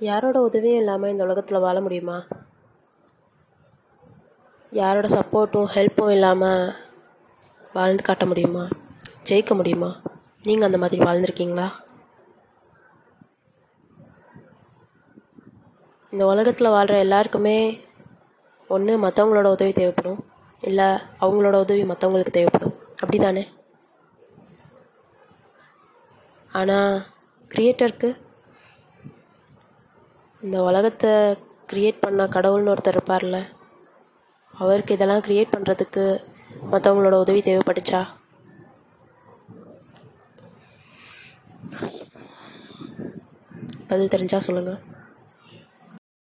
யாரோட உதவியும் இல்லாமல் இந்த உலகத்தில் வாழ முடியுமா? யாரோட சப்போர்ட்டும் ஹெல்ப்பும் இல்லாமல் வாழ்ந்து காட்ட முடியுமா? ஜெயிக்க முடியுமா? நீங்கள் அந்த மாதிரி வாழ்ந்துருக்கீங்களா? இந்த உலகத்தில் வாழ்கிற எல்லாருக்குமே ஒன்று மற்றவங்களோட உதவி தேவைப்படும். இல்லை அவங்களோட உதவி மற்றவங்களுக்கு தேவைப்படும். அப்படி தானே ஆனால் கிரியேட்டருக்கு இந்த உலகத்தை க்ரியேட் பண்ண கடவுள்னு ஒருத்தர் இருப்பார்ல அவருக்கு இதெல்லாம் க்ரியேட் பண்ணுறதுக்கு மற்றவங்களோட உதவி தேவைப்பட்டுச்சா பதில் தெரிஞ்சால் சொல்லுங்கள்